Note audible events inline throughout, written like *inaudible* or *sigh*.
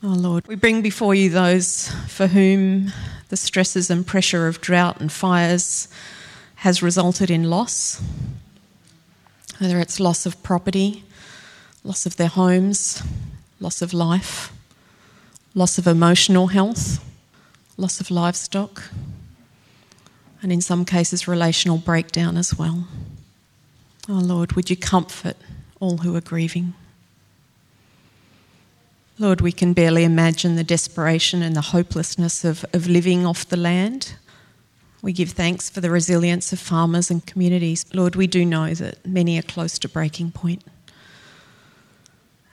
Oh Lord, we bring before you those for whom the stresses and pressure of drought and fires has resulted in loss, whether it's loss of property, loss of their homes, loss of life, loss of emotional health, loss of livestock, and in some cases, relational breakdown as well. Oh Lord, would you comfort all who are grieving? Lord, we can barely imagine the desperation and the hopelessness of, of living off the land. We give thanks for the resilience of farmers and communities. Lord, we do know that many are close to breaking point.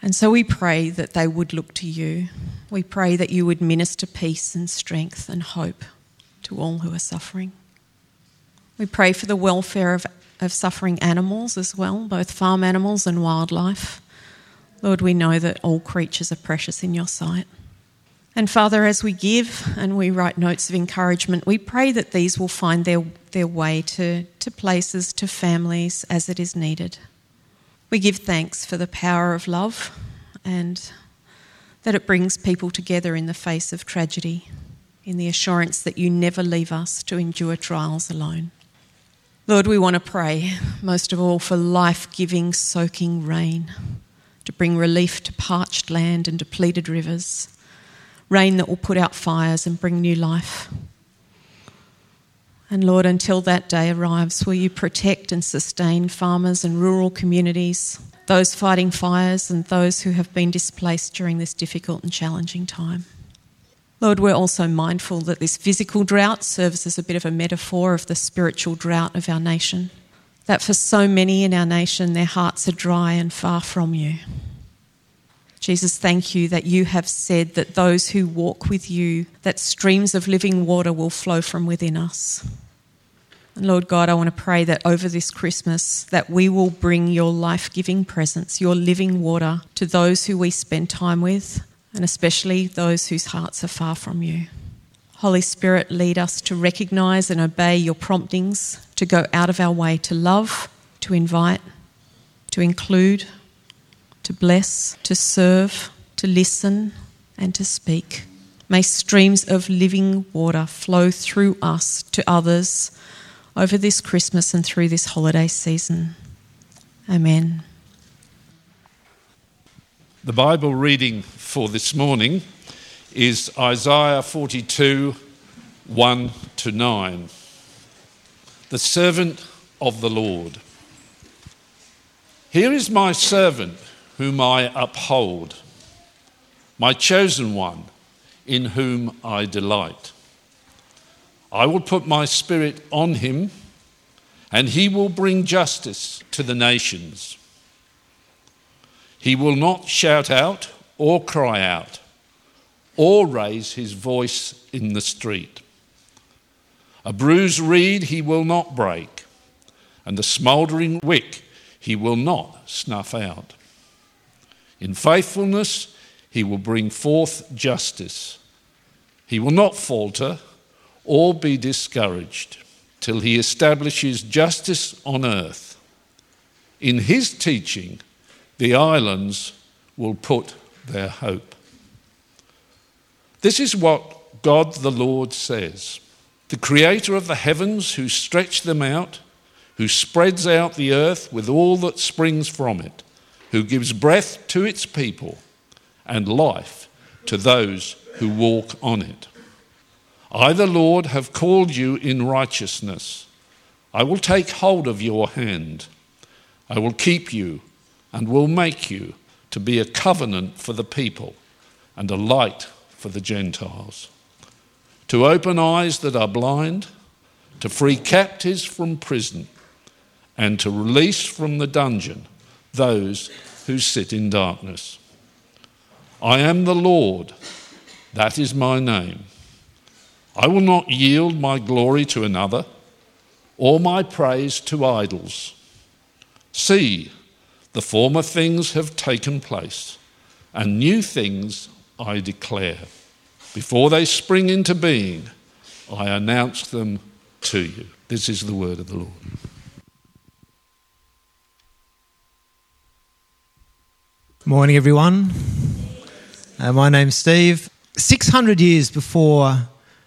And so we pray that they would look to you. We pray that you would minister peace and strength and hope to all who are suffering. We pray for the welfare of, of suffering animals as well, both farm animals and wildlife. Lord, we know that all creatures are precious in your sight. And Father, as we give and we write notes of encouragement, we pray that these will find their, their way to, to places, to families as it is needed. We give thanks for the power of love and that it brings people together in the face of tragedy, in the assurance that you never leave us to endure trials alone. Lord, we want to pray most of all for life giving, soaking rain to bring relief to parched land and depleted rivers, rain that will put out fires and bring new life. And Lord, until that day arrives, will you protect and sustain farmers and rural communities, those fighting fires and those who have been displaced during this difficult and challenging time? Lord, we're also mindful that this physical drought serves as a bit of a metaphor of the spiritual drought of our nation that for so many in our nation, their hearts are dry and far from you. Jesus, thank you that you have said that those who walk with you, that streams of living water will flow from within us. And Lord God, I want to pray that over this Christmas that we will bring your life-giving presence, your living water to those who we spend time with, and especially those whose hearts are far from you. Holy Spirit, lead us to recognize and obey your promptings, to go out of our way to love, to invite, to include, to bless, to serve, to listen, and to speak. May streams of living water flow through us to others over this Christmas and through this holiday season. Amen. The Bible reading for this morning is Isaiah 42 1 to 9. The servant of the Lord. Here is my servant whom I uphold, my chosen one in whom I delight. I will put my spirit on him, and he will bring justice to the nations. He will not shout out or cry out or raise his voice in the street. A bruised reed he will not break, and a smouldering wick he will not snuff out. In faithfulness he will bring forth justice. He will not falter or be discouraged till he establishes justice on earth. In his teaching, the islands will put their hope. This is what God the Lord says the creator of the heavens, who stretched them out, who spreads out the earth with all that springs from it, who gives breath to its people and life to those who walk on it. I, the Lord, have called you in righteousness. I will take hold of your hand. I will keep you and will make you to be a covenant for the people and a light for the Gentiles, to open eyes that are blind, to free captives from prison, and to release from the dungeon those who sit in darkness. I am the Lord, that is my name. I will not yield my glory to another or my praise to idols. See, the former things have taken place, and new things I declare. Before they spring into being, I announce them to you. This is the word of the Lord. Morning, everyone. Uh, my name's Steve. 600 years before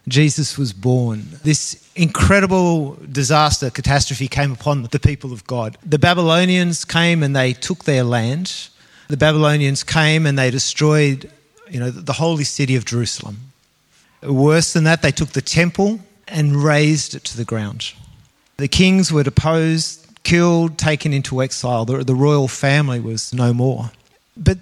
Jesus was born, this incredible disaster, catastrophe came upon the people of God. The Babylonians came and they took their land. The Babylonians came and they destroyed you know, the holy city of Jerusalem. Worse than that, they took the temple and razed it to the ground. The kings were deposed, killed, taken into exile. The, the royal family was no more. But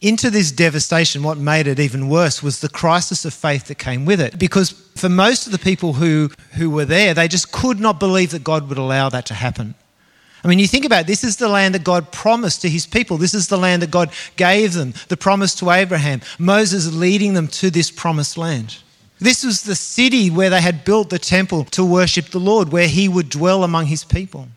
into this devastation, what made it even worse was the crisis of faith that came with it. Because for most of the people who, who were there, they just could not believe that God would allow that to happen. I mean, you think about it, this is the land that God promised to his people. This is the land that God gave them, the promise to Abraham. Moses leading them to this promised land. This was the city where they had built the temple to worship the Lord, where he would dwell among his people.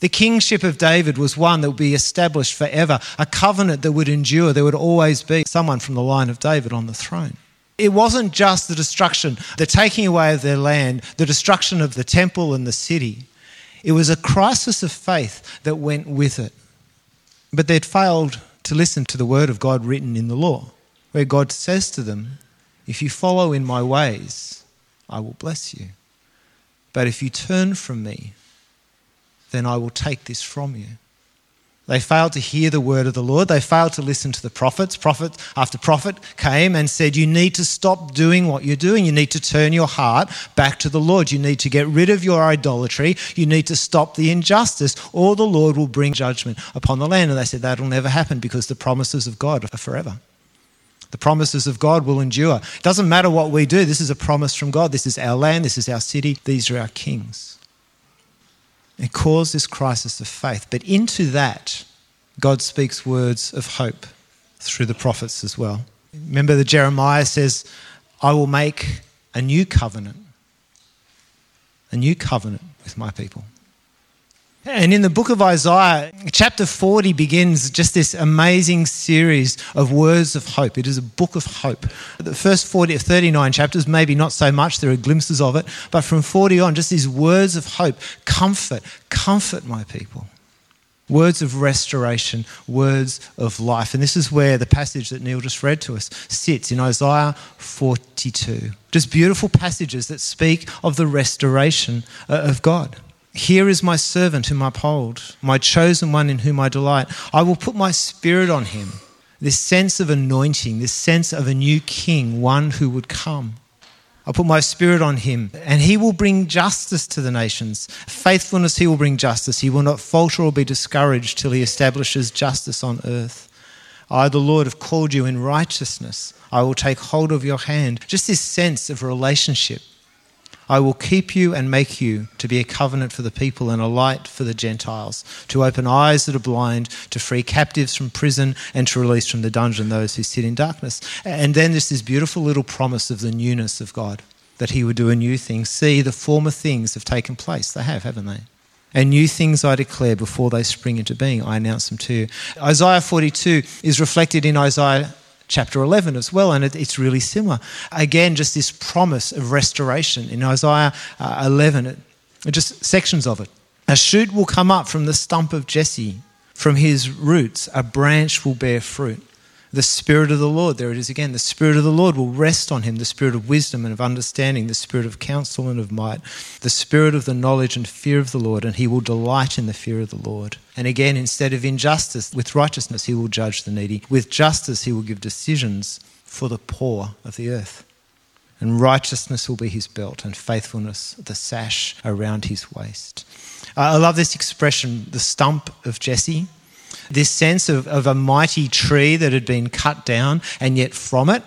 The kingship of David was one that would be established forever, a covenant that would endure. There would always be someone from the line of David on the throne. It wasn't just the destruction, the taking away of their land, the destruction of the temple and the city. It was a crisis of faith that went with it. But they'd failed to listen to the word of God written in the law, where God says to them, If you follow in my ways, I will bless you. But if you turn from me, then I will take this from you. They failed to hear the word of the Lord. They failed to listen to the prophets. Prophet after prophet came and said, You need to stop doing what you're doing. You need to turn your heart back to the Lord. You need to get rid of your idolatry. You need to stop the injustice, or the Lord will bring judgment upon the land. And they said, That'll never happen because the promises of God are forever. The promises of God will endure. It doesn't matter what we do. This is a promise from God. This is our land. This is our city. These are our kings. It caused this crisis of faith. But into that, God speaks words of hope through the prophets as well. Remember that Jeremiah says, I will make a new covenant, a new covenant with my people. And in the book of Isaiah, chapter 40 begins just this amazing series of words of hope. It is a book of hope. The first 40 39 chapters, maybe not so much, there are glimpses of it, but from 40 on, just these words of hope. Comfort, comfort my people. Words of restoration, words of life. And this is where the passage that Neil just read to us sits in Isaiah 42. Just beautiful passages that speak of the restoration uh, of God. Here is my servant whom I uphold, my chosen one in whom I delight. I will put my spirit on him. This sense of anointing, this sense of a new king, one who would come. I'll put my spirit on him, and he will bring justice to the nations. Faithfulness, he will bring justice. He will not falter or be discouraged till he establishes justice on earth. I, the Lord, have called you in righteousness. I will take hold of your hand. Just this sense of relationship I will keep you and make you to be a covenant for the people and a light for the Gentiles, to open eyes that are blind, to free captives from prison, and to release from the dungeon those who sit in darkness. And then there's this beautiful little promise of the newness of God, that He would do a new thing. See, the former things have taken place. They have, haven't they? And new things I declare before they spring into being. I announce them to you. Isaiah 42 is reflected in Isaiah chapter 11 as well, and it, it's really similar. Again, just this promise of restoration in Isaiah uh, 11, it, just sections of it. A shoot will come up from the stump of Jesse, from his roots, a branch will bear fruit the Spirit of the Lord, there it is again, the Spirit of the Lord will rest on him, the Spirit of wisdom and of understanding, the Spirit of counsel and of might, the Spirit of the knowledge and fear of the Lord, and he will delight in the fear of the Lord. And again, instead of injustice, with righteousness he will judge the needy. With justice he will give decisions for the poor of the earth. And righteousness will be his belt, and faithfulness the sash around his waist. Uh, I love this expression, the stump of Jesse this sense of, of a mighty tree that had been cut down, and yet from it,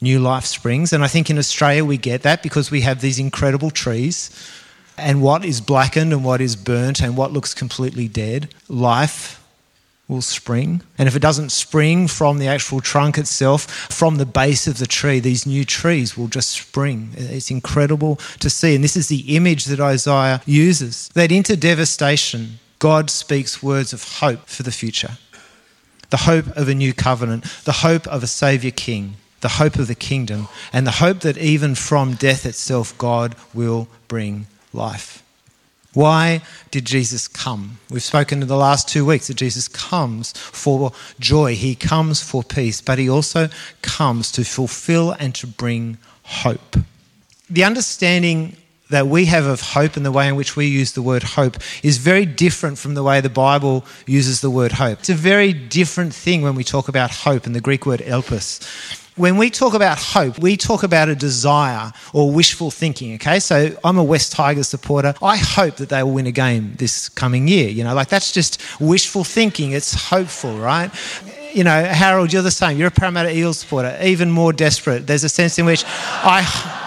new life springs. And I think in Australia we get that because we have these incredible trees. And what is blackened and what is burnt and what looks completely dead, life will spring. And if it doesn't spring from the actual trunk itself, from the base of the tree, these new trees will just spring. It's incredible to see. And this is the image that Isaiah uses that into devastation, God speaks words of hope for the future the hope of a new covenant, the hope of a Saviour King, the hope of the kingdom, and the hope that even from death itself, God will bring life. Why did Jesus come? We've spoken in the last two weeks that Jesus comes for joy, he comes for peace, but he also comes to fulfill and to bring hope. The understanding that we have of hope and the way in which we use the word hope is very different from the way the Bible uses the word hope. It's a very different thing when we talk about hope and the Greek word elpis. When we talk about hope, we talk about a desire or wishful thinking, okay? So I'm a West Tigers supporter. I hope that they will win a game this coming year. You know, like that's just wishful thinking. It's hopeful, right? You know, Harold, you're the same. You're a Parramatta Eels supporter, even more desperate. There's a sense in which I.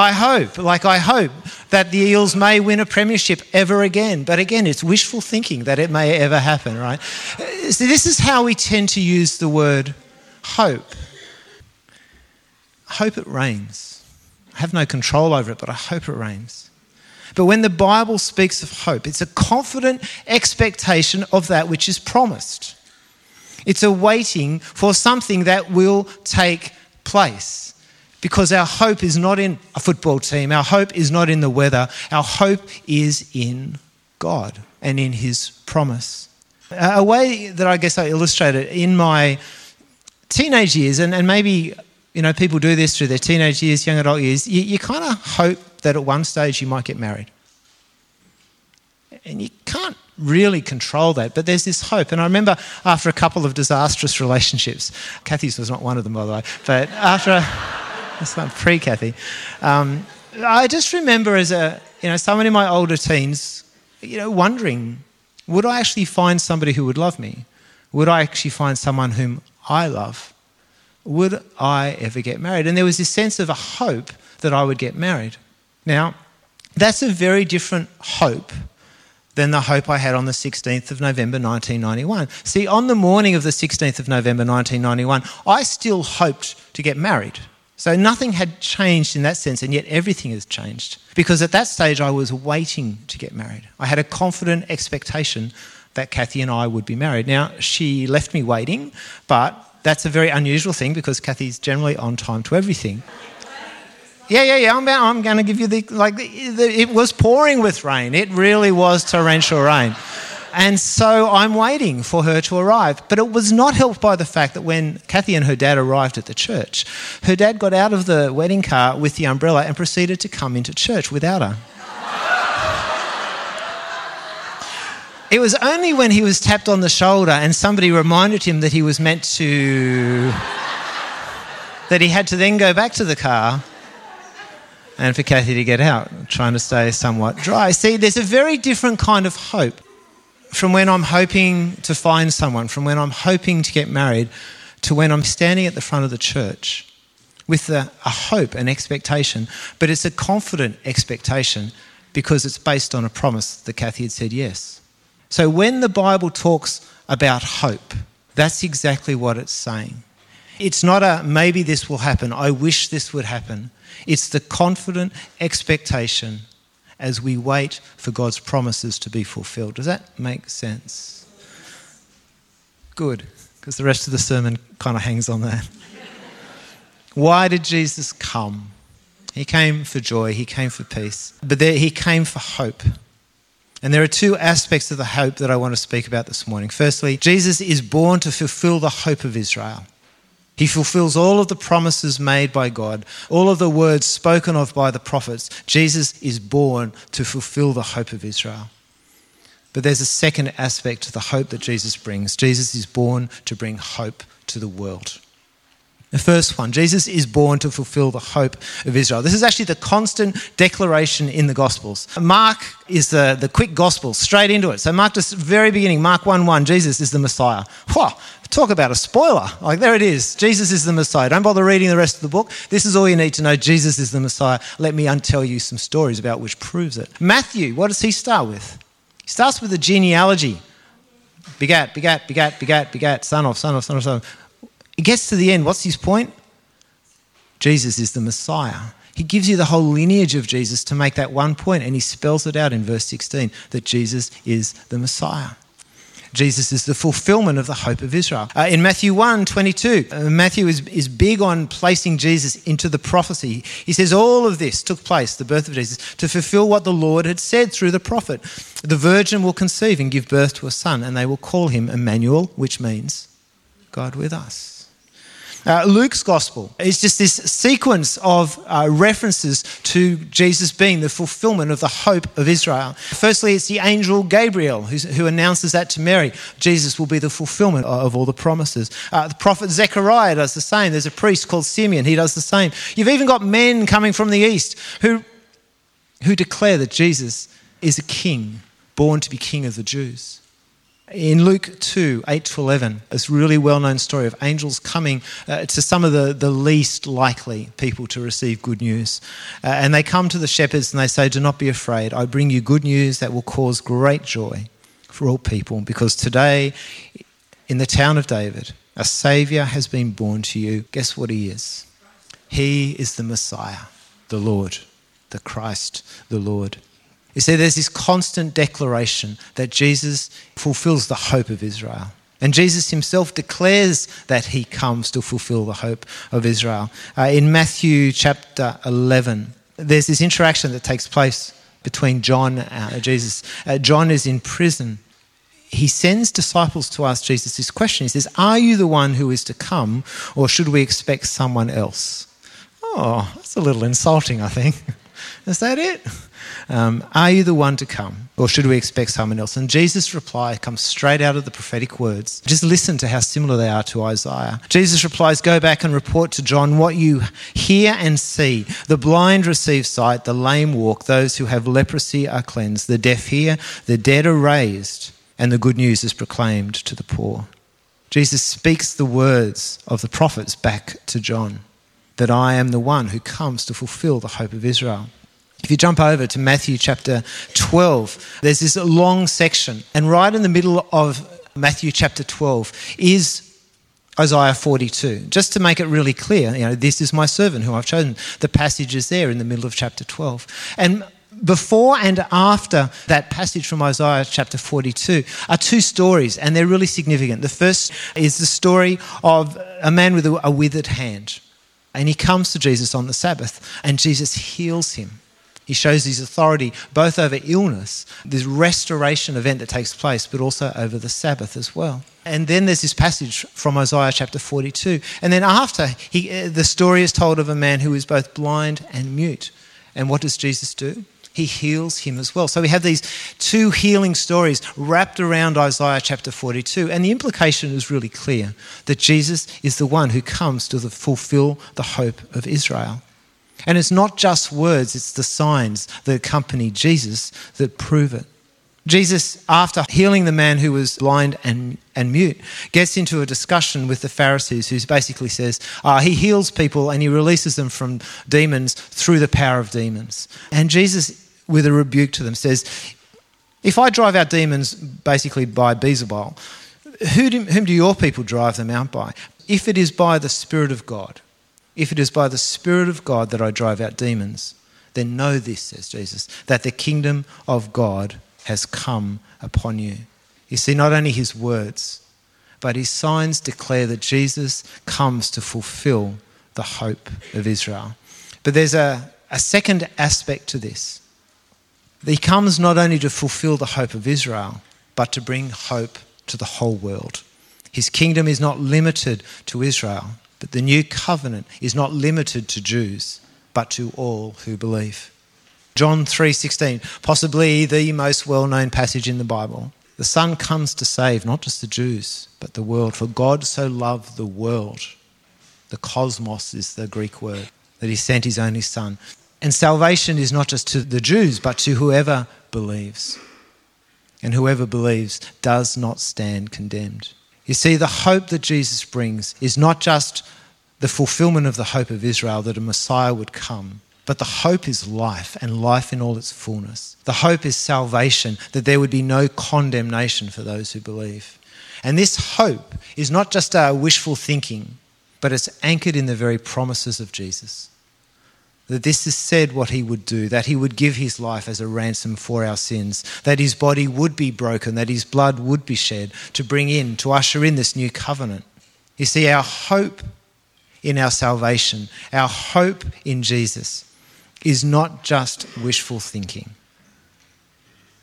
I hope, like I hope, that the Eels may win a premiership ever again. But again, it's wishful thinking that it may ever happen, right? Uh, so this is how we tend to use the word hope. Hope it rains. I have no control over it, but I hope it rains. But when the Bible speaks of hope, it's a confident expectation of that which is promised. It's a waiting for something that will take place. Because our hope is not in a football team, our hope is not in the weather, our hope is in God and in His promise. A way that I guess I illustrate it in my teenage years, and, and maybe you know people do this through their teenage years, young adult years, you, you kind of hope that at one stage you might get married. And you can't really control that, but there's this hope. And I remember after a couple of disastrous relationships, Kathy's was not one of them, by the way, but after a, *laughs* that's not pre Kathy, um, I just remember as a, you know, someone in my older teens, you know, wondering, would I actually find somebody who would love me? Would I actually find someone whom I love? Would I ever get married? And there was this sense of a hope that I would get married. Now, that's a very different hope than the hope I had on the 16th of November 1991. See, on the morning of the 16th of November 1991, I still hoped to get married. So nothing had changed in that sense, and yet everything has changed. Because at that stage, I was waiting to get married. I had a confident expectation that Kathy and I would be married. Now, she left me waiting, but that's a very unusual thing because Kathy's generally on time to everything. Yeah, yeah, yeah. I'm, I'm going to give you the like. The, the, it was pouring with rain. It really was torrential rain, and so I'm waiting for her to arrive. But it was not helped by the fact that when Kathy and her dad arrived at the church, her dad got out of the wedding car with the umbrella and proceeded to come into church without her. It was only when he was tapped on the shoulder and somebody reminded him that he was meant to. that he had to then go back to the car and for Kathy to get out, trying to stay somewhat dry. See, there's a very different kind of hope from when I'm hoping to find someone, from when I'm hoping to get married, to when I'm standing at the front of the church with a, a hope, an expectation. But it's a confident expectation because it's based on a promise that Kathy had said yes. So when the Bible talks about hope, that's exactly what it's saying. It's not a maybe this will happen, I wish this would happen. It's the confident expectation as we wait for God's promises to be fulfilled. Does that make sense? Good, because the rest of the sermon kind of hangs on that. Why did Jesus come? He came for joy, he came for peace, but there, he came for hope. And there are two aspects of the hope that I want to speak about this morning. Firstly, Jesus is born to fulfill the hope of Israel. He fulfills all of the promises made by God, all of the words spoken of by the prophets. Jesus is born to fulfill the hope of Israel. But there's a second aspect to the hope that Jesus brings. Jesus is born to bring hope to the world. The first one, Jesus is born to fulfill the hope of Israel. This is actually the constant declaration in the Gospels. Mark is the, the quick Gospel, straight into it. So, Mark, just very beginning, Mark 1 1, Jesus is the Messiah. Whew, talk about a spoiler. Like, there it is. Jesus is the Messiah. Don't bother reading the rest of the book. This is all you need to know. Jesus is the Messiah. Let me untell you some stories about which proves it. Matthew, what does he start with? He starts with the genealogy. Begat, begat, begat, begat, begat, son of, son of, son of, son of. He gets to the end. What's his point? Jesus is the Messiah. He gives you the whole lineage of Jesus to make that one point, and he spells it out in verse 16 that Jesus is the Messiah. Jesus is the fulfillment of the hope of Israel. Uh, in Matthew 1 22, uh, Matthew is, is big on placing Jesus into the prophecy. He says, All of this took place, the birth of Jesus, to fulfill what the Lord had said through the prophet. The virgin will conceive and give birth to a son, and they will call him Emmanuel, which means God with us. Uh, Luke's gospel is just this sequence of uh, references to Jesus being the fulfillment of the hope of Israel. Firstly, it's the angel Gabriel who announces that to Mary. Jesus will be the fulfillment of all the promises. Uh, the prophet Zechariah does the same. There's a priest called Simeon, he does the same. You've even got men coming from the east who, who declare that Jesus is a king, born to be king of the Jews. In Luke 2, 8 to 11, this really well known story of angels coming uh, to some of the, the least likely people to receive good news. Uh, and they come to the shepherds and they say, Do not be afraid. I bring you good news that will cause great joy for all people, because today in the town of David, a Saviour has been born to you. Guess what he is? He is the Messiah, the Lord, the Christ, the Lord. You see, there's this constant declaration that Jesus fulfills the hope of Israel. And Jesus himself declares that he comes to fulfill the hope of Israel. Uh, in Matthew chapter 11, there's this interaction that takes place between John and Jesus. Uh, John is in prison. He sends disciples to ask Jesus this question. He says, Are you the one who is to come, or should we expect someone else? Oh, that's a little insulting, I think. *laughs* is that it? Um, are you the one to come, or should we expect someone else? And Jesus' reply comes straight out of the prophetic words. Just listen to how similar they are to Isaiah. Jesus replies, Go back and report to John what you hear and see. The blind receive sight, the lame walk, those who have leprosy are cleansed, the deaf hear, the dead are raised, and the good news is proclaimed to the poor. Jesus speaks the words of the prophets back to John that I am the one who comes to fulfill the hope of Israel. If you jump over to Matthew chapter 12, there's this long section, and right in the middle of Matthew chapter 12 is Isaiah 42. Just to make it really clear, you know, this is my servant who I've chosen. The passage is there in the middle of chapter 12. And before and after that passage from Isaiah chapter 42 are two stories, and they're really significant. The first is the story of a man with a withered hand, and he comes to Jesus on the Sabbath, and Jesus heals him. He shows his authority both over illness, this restoration event that takes place, but also over the Sabbath as well. And then there's this passage from Isaiah chapter 42. And then after, he, uh, the story is told of a man who is both blind and mute. And what does Jesus do? He heals him as well. So we have these two healing stories wrapped around Isaiah chapter 42. And the implication is really clear that Jesus is the one who comes to fulfill the hope of Israel. And it's not just words, it's the signs that accompany Jesus that prove it. Jesus, after healing the man who was blind and, and mute, gets into a discussion with the Pharisees who basically says uh, he heals people and he releases them from demons through the power of demons. And Jesus, with a rebuke to them, says, If I drive out demons basically by Beelzebul, who do, whom do your people drive them out by? If it is by the Spirit of God. If it is by the Spirit of God that I drive out demons, then know this, says Jesus, that the kingdom of God has come upon you. You see, not only his words, but his signs declare that Jesus comes to fulfill the hope of Israel. But there's a, a second aspect to this. He comes not only to fulfill the hope of Israel, but to bring hope to the whole world. His kingdom is not limited to Israel, but the new covenant is not limited to Jews, but to all who believe. John 3:16, possibly the most well-known passage in the Bible. The Son comes to save not just the Jews, but the world. For God so loved the world. The cosmos is the Greek word, that he sent his only Son. And salvation is not just to the Jews, but to whoever believes. And whoever believes does not stand condemned. You see, the hope that Jesus brings is not just the fulfillment of the hope of Israel that a Messiah would come, but the hope is life and life in all its fullness. The hope is salvation, that there would be no condemnation for those who believe. And this hope is not just our wishful thinking, but it's anchored in the very promises of Jesus. That this is said what he would do, that he would give his life as a ransom for our sins, that his body would be broken, that his blood would be shed to bring in, to usher in this new covenant. You see, our hope in our salvation, our hope in Jesus, is not just wishful thinking,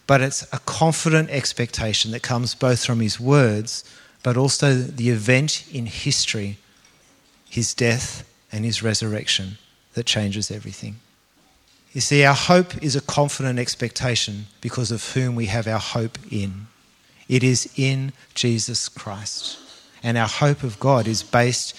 but it's a confident expectation that comes both from his words, but also the event in history, his death and his resurrection that changes everything. You see, our hope is a confident expectation because of whom we have our hope in. It is in Jesus Christ. And our hope of God is based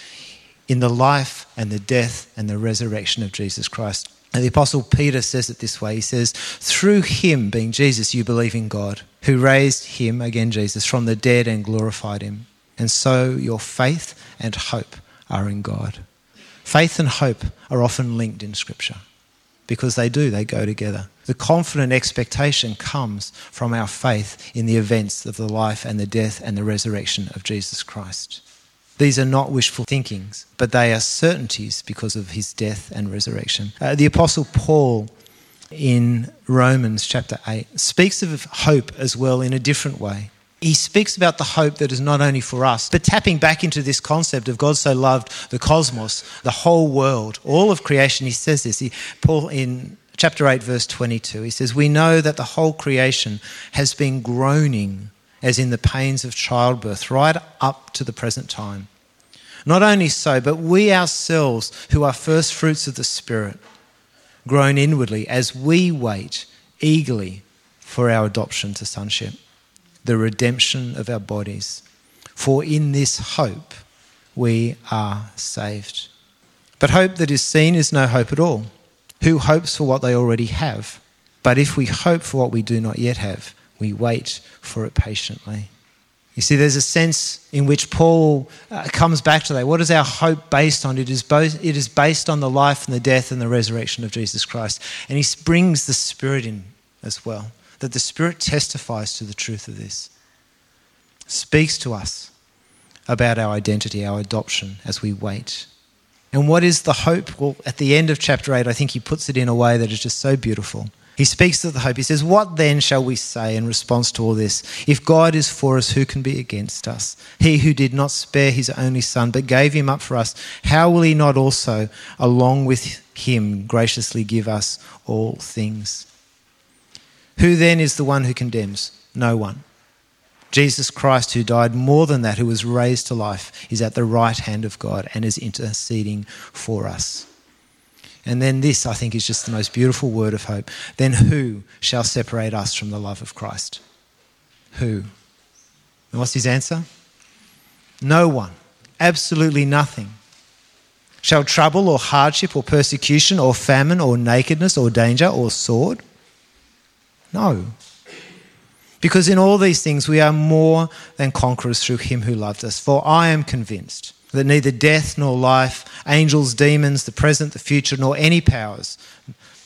in the life and the death and the resurrection of Jesus Christ. And the Apostle Peter says it this way He says, Through him, being Jesus, you believe in God, who raised him, again Jesus, from the dead and glorified him. And so your faith and hope are in God. Faith and hope are often linked in Scripture because they do, they go together. The confident expectation comes from our faith in the events of the life and the death and the resurrection of Jesus Christ. These are not wishful thinkings, but they are certainties because of his death and resurrection. Uh, the Apostle Paul in Romans chapter 8 speaks of hope as well in a different way he speaks about the hope that is not only for us, but tapping back into this concept of God so loved the cosmos, the whole world, all of creation. He says this. He, Paul in chapter 8, verse 22, he says, We know that the whole creation has been groaning as in the pains of childbirth right up to the present time. Not only so, but we ourselves, who are first fruits of the Spirit, groan inwardly as we wait eagerly for our adoption to sonship the redemption of our bodies. For in this hope we are saved. But hope that is seen is no hope at all. Who hopes for what they already have? But if we hope for what we do not yet have, we wait for it patiently. You see, there's a sense in which Paul uh, comes back to that. What is our hope based on? It is, both, it is based on the life and the death and the resurrection of Jesus Christ. And he brings the Spirit in as well that the Spirit testifies to the truth of this, speaks to us about our identity, our adoption as we wait. And what is the hope? Well, at the end of chapter 8, I think he puts it in a way that is just so beautiful. He speaks of the hope. He says, What then shall we say in response to all this? If God is for us, who can be against us? He who did not spare his only Son, but gave him up for us, how will he not also, along with him, graciously give us all things? Who then is the one who condemns? No one. Jesus Christ, who died more than that, who was raised to life, is at the right hand of God and is interceding for us. And then this, I think, is just the most beautiful word of hope. Then who shall separate us from the love of Christ? Who? And what's his answer? No one. Absolutely nothing. Shall trouble or hardship or persecution or famine or nakedness or danger or sword? No. Because in all these things we are more than conquerors through him who loved us. For I am convinced that neither death nor life, angels, demons, the present, the future, nor any powers,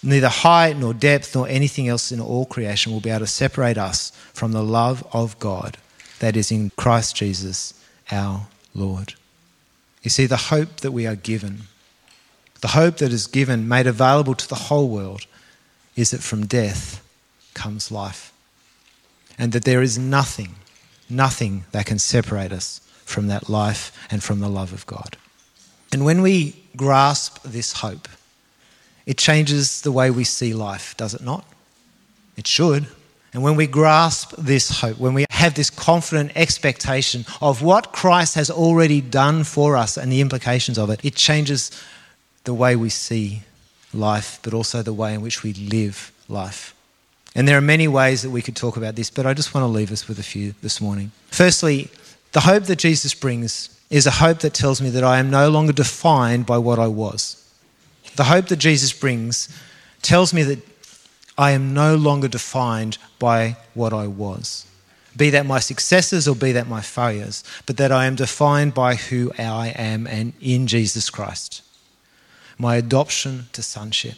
neither height nor depth nor anything else in all creation will be able to separate us from the love of God that is in Christ Jesus our Lord. You see, the hope that we are given, the hope that is given, made available to the whole world, is that from death comes life. And that there is nothing, nothing that can separate us from that life and from the love of God. And when we grasp this hope, it changes the way we see life, does it not? It should. And when we grasp this hope, when we have this confident expectation of what Christ has already done for us and the implications of it, it changes the way we see life, but also the way in which we live life. And there are many ways that we could talk about this, but I just want to leave us with a few this morning. Firstly, the hope that Jesus brings is a hope that tells me that I am no longer defined by what I was. The hope that Jesus brings tells me that I am no longer defined by what I was, be that my successes or be that my failures, but that I am defined by who I am and in Jesus Christ. My adoption to sonship.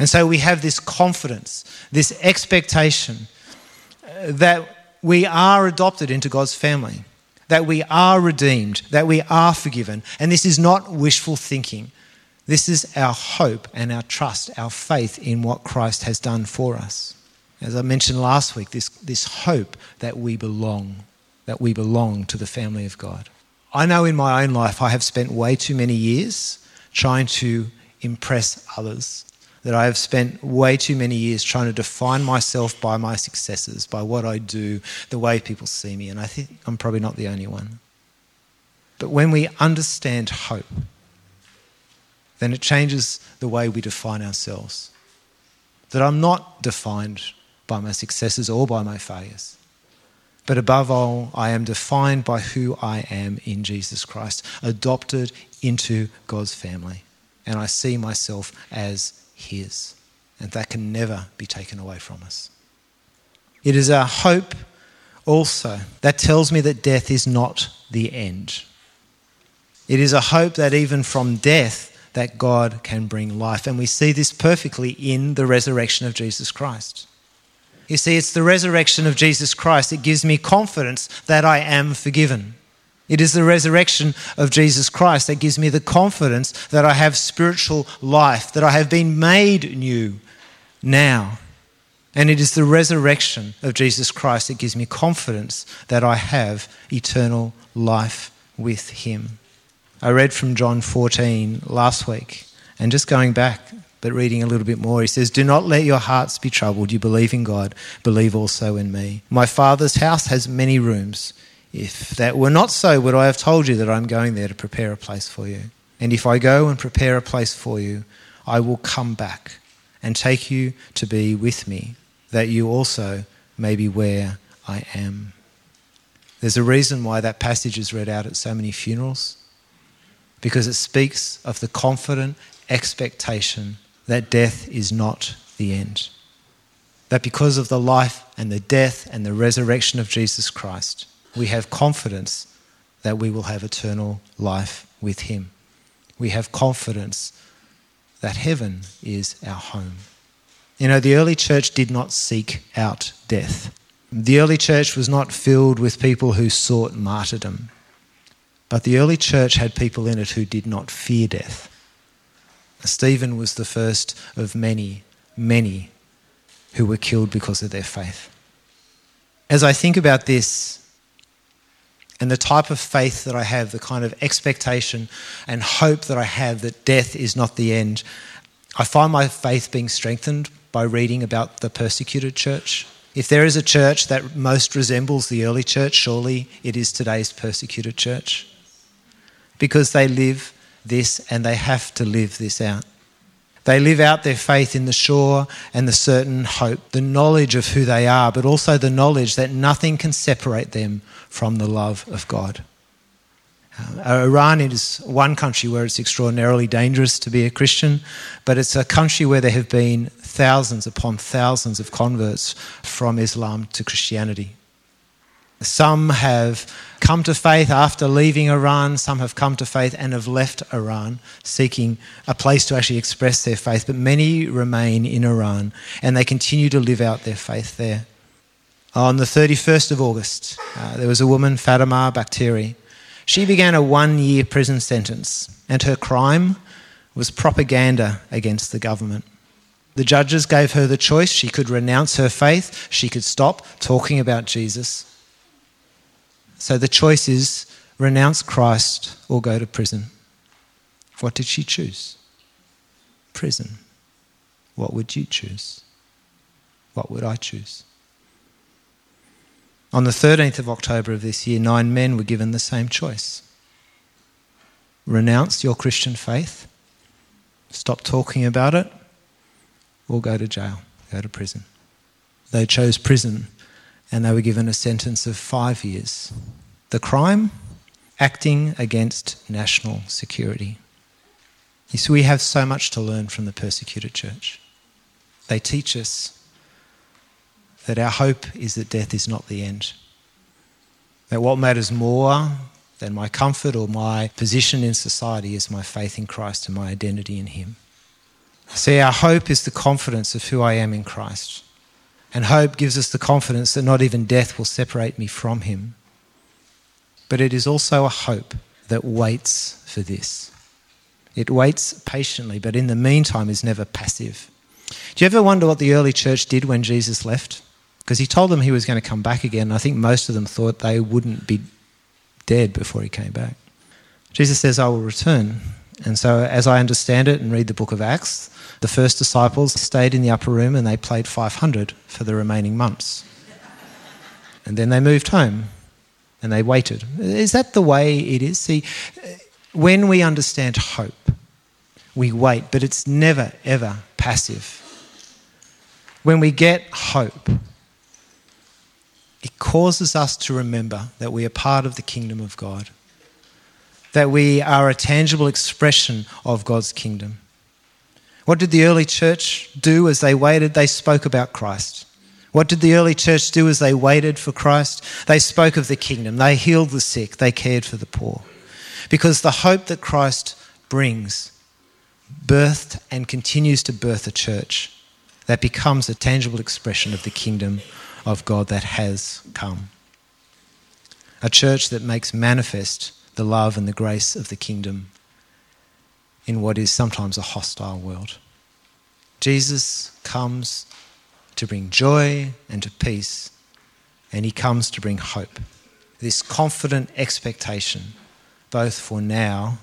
And so we have this confidence, this expectation uh, that we are adopted into God's family, that we are redeemed, that we are forgiven. And this is not wishful thinking. This is our hope and our trust, our faith in what Christ has done for us. As I mentioned last week, this, this hope that we belong, that we belong to the family of God. I know in my own life I have spent way too many years trying to impress others, that I have spent way too many years trying to define myself by my successes, by what I do, the way people see me, and I think I'm probably not the only one. But when we understand hope, then it changes the way we define ourselves. That I'm not defined by my successes or by my failures. But above all, I am defined by who I am in Jesus Christ, adopted into God's family. And I see myself as His. And that can never be taken away from us. It is our hope also that tells me that death is not the end. It is a hope that even from death, that God can bring life. And we see this perfectly in the resurrection of Jesus Christ. You see, it's the resurrection of Jesus Christ that gives me confidence that I am forgiven. It is the resurrection of Jesus Christ that gives me the confidence that I have spiritual life, that I have been made new now. And it is the resurrection of Jesus Christ that gives me confidence that I have eternal life with Him. I read from John 14 last week, and just going back, but reading a little bit more, he says, Do not let your hearts be troubled. You believe in God, believe also in me. My Father's house has many rooms. If that were not so, would I have told you that I'm going there to prepare a place for you? And if I go and prepare a place for you, I will come back and take you to be with me, that you also may be where I am. There's a reason why that passage is read out at so many funerals because it speaks of the confident expectation that death is not the end. That because of the life and the death and the resurrection of Jesus Christ, we have confidence that we will have eternal life with Him. We have confidence that heaven is our home. You know, the early church did not seek out death. The early church was not filled with people who sought martyrdom. But the early church had people in it who did not fear death. Stephen was the first of many, many who were killed because of their faith. As I think about this and the type of faith that I have, the kind of expectation and hope that I have that death is not the end, I find my faith being strengthened by reading about the persecuted church. If there is a church that most resembles the early church, surely it is today's persecuted church because they live this and they have to live this out. They live out their faith in the sure and the certain hope, the knowledge of who they are, but also the knowledge that nothing can separate them from the love of God. Uh, Iran is one country where it's extraordinarily dangerous to be a Christian, but it's a country where there have been thousands upon thousands of converts from Islam to Christianity. Some have come to faith after leaving Iran, some have come to faith and have left Iran, seeking a place to actually express their faith, but many remain in Iran and they continue to live out their faith there. On the 31st of August, uh, there was a woman, Fatima Bakhteri. She began a one year prison sentence, and her crime was propaganda against the government. The judges gave her the choice. She could renounce her faith, she could stop talking about Jesus, so the choice is renounce Christ or go to prison. What did she choose? Prison. What would you choose? What would I choose? On the 13th of October of this year, nine men were given the same choice renounce your Christian faith, stop talking about it, or go to jail, go to prison. They chose prison and they were given a sentence of five years. The crime? Acting against national security. You see, we have so much to learn from the persecuted church. They teach us that our hope is that death is not the end. That what matters more than my comfort or my position in society is my faith in Christ and my identity in Him. See, our hope is the confidence of who I am in Christ. And hope gives us the confidence that not even death will separate me from him. But it is also a hope that waits for this. It waits patiently, but in the meantime is never passive. Do you ever wonder what the early church did when Jesus left? Because he told them he was going to come back again. I think most of them thought they wouldn't be dead before he came back. Jesus says, I will return. And so, as I understand it and read the book of Acts, the first disciples stayed in the upper room and they played 500 for the remaining months. And then they moved home and they waited. Is that the way it is? See, when we understand hope, we wait, but it's never, ever passive. When we get hope, it causes us to remember that we are part of the kingdom of God, that we are a tangible expression of God's kingdom. What did the early church do as they waited? They spoke about Christ. What did the early church do as they waited for Christ? They spoke of the kingdom. They healed the sick. They cared for the poor. Because the hope that Christ brings birthed and continues to birth a church that becomes a tangible expression of the kingdom of God that has come. A church that makes manifest the love and the grace of the kingdom in what is sometimes a hostile world. Jesus comes to bring joy and to peace, and he comes to bring hope. This confident expectation, both for now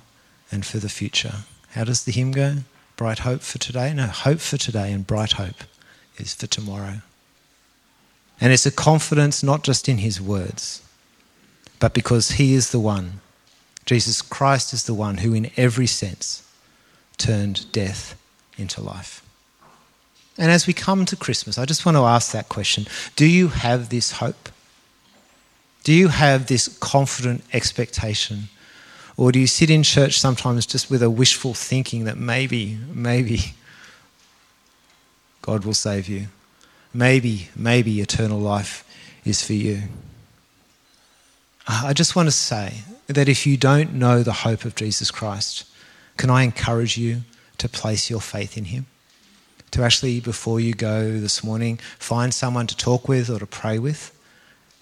and for the future. How does the hymn go? Bright hope for today? No, hope for today and bright hope is for tomorrow. And it's a confidence not just in his words, but because he is the one, Jesus Christ is the one who, in every sense, turned death into life. And as we come to Christmas, I just want to ask that question Do you have this hope? Do you have this confident expectation? Or do you sit in church sometimes just with a wishful thinking that maybe, maybe God will save you? Maybe, maybe eternal life is for you. I just want to say that if you don't know the hope of Jesus Christ, can I encourage you to place your faith in Him? To actually, before you go this morning, find someone to talk with or to pray with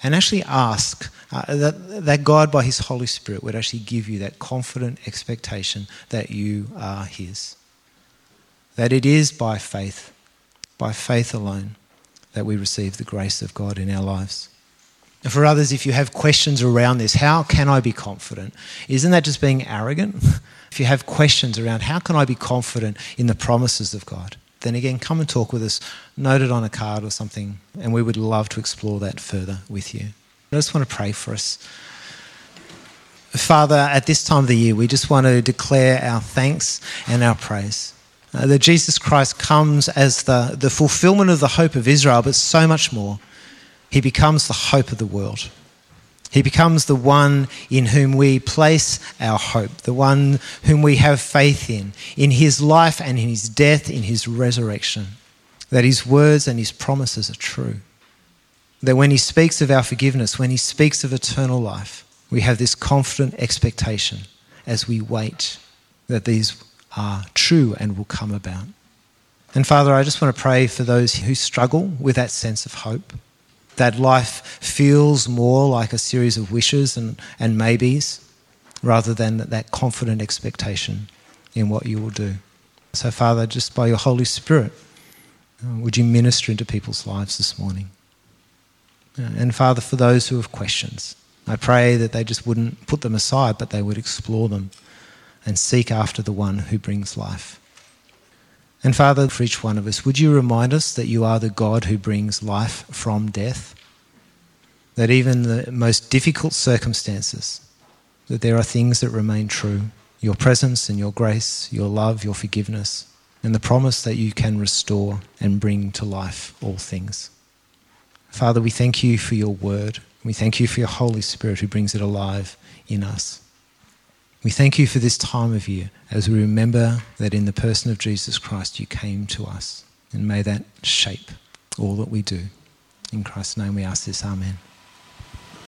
and actually ask uh, that, that God, by His Holy Spirit, would actually give you that confident expectation that you are His. That it is by faith, by faith alone, that we receive the grace of God in our lives. And for others, if you have questions around this, how can I be confident? Isn't that just being arrogant? *laughs* if you have questions around how can I be confident in the promises of God, then again, come and talk with us, note it on a card or something, and we would love to explore that further with you. I just want to pray for us. Father, at this time of the year, we just want to declare our thanks and our praise. Uh, that Jesus Christ comes as the, the fulfillment of the hope of Israel, but so much more. He becomes the hope of the world. He becomes the one in whom we place our hope, the one whom we have faith in, in his life and in his death, in his resurrection. That his words and his promises are true. That when he speaks of our forgiveness, when he speaks of eternal life, we have this confident expectation as we wait that these are true and will come about. And Father, I just want to pray for those who struggle with that sense of hope that life feels more like a series of wishes and, and maybes rather than that confident expectation in what you will do. So, Father, just by your Holy Spirit, uh, would you minister into people's lives this morning? Uh, and, Father, for those who have questions, I pray that they just wouldn't put them aside, but they would explore them and seek after the one who brings life. And Father, for each one of us, would you remind us that you are the God who brings life from death? That even the most difficult circumstances, that there are things that remain true. Your presence and your grace, your love, your forgiveness, and the promise that you can restore and bring to life all things. Father, we thank you for your word. We thank you for your Holy Spirit who brings it alive in us. We thank you for this time of year as we remember that in the person of Jesus Christ you came to us. And may that shape all that we do. In Christ's name we ask this. Amen.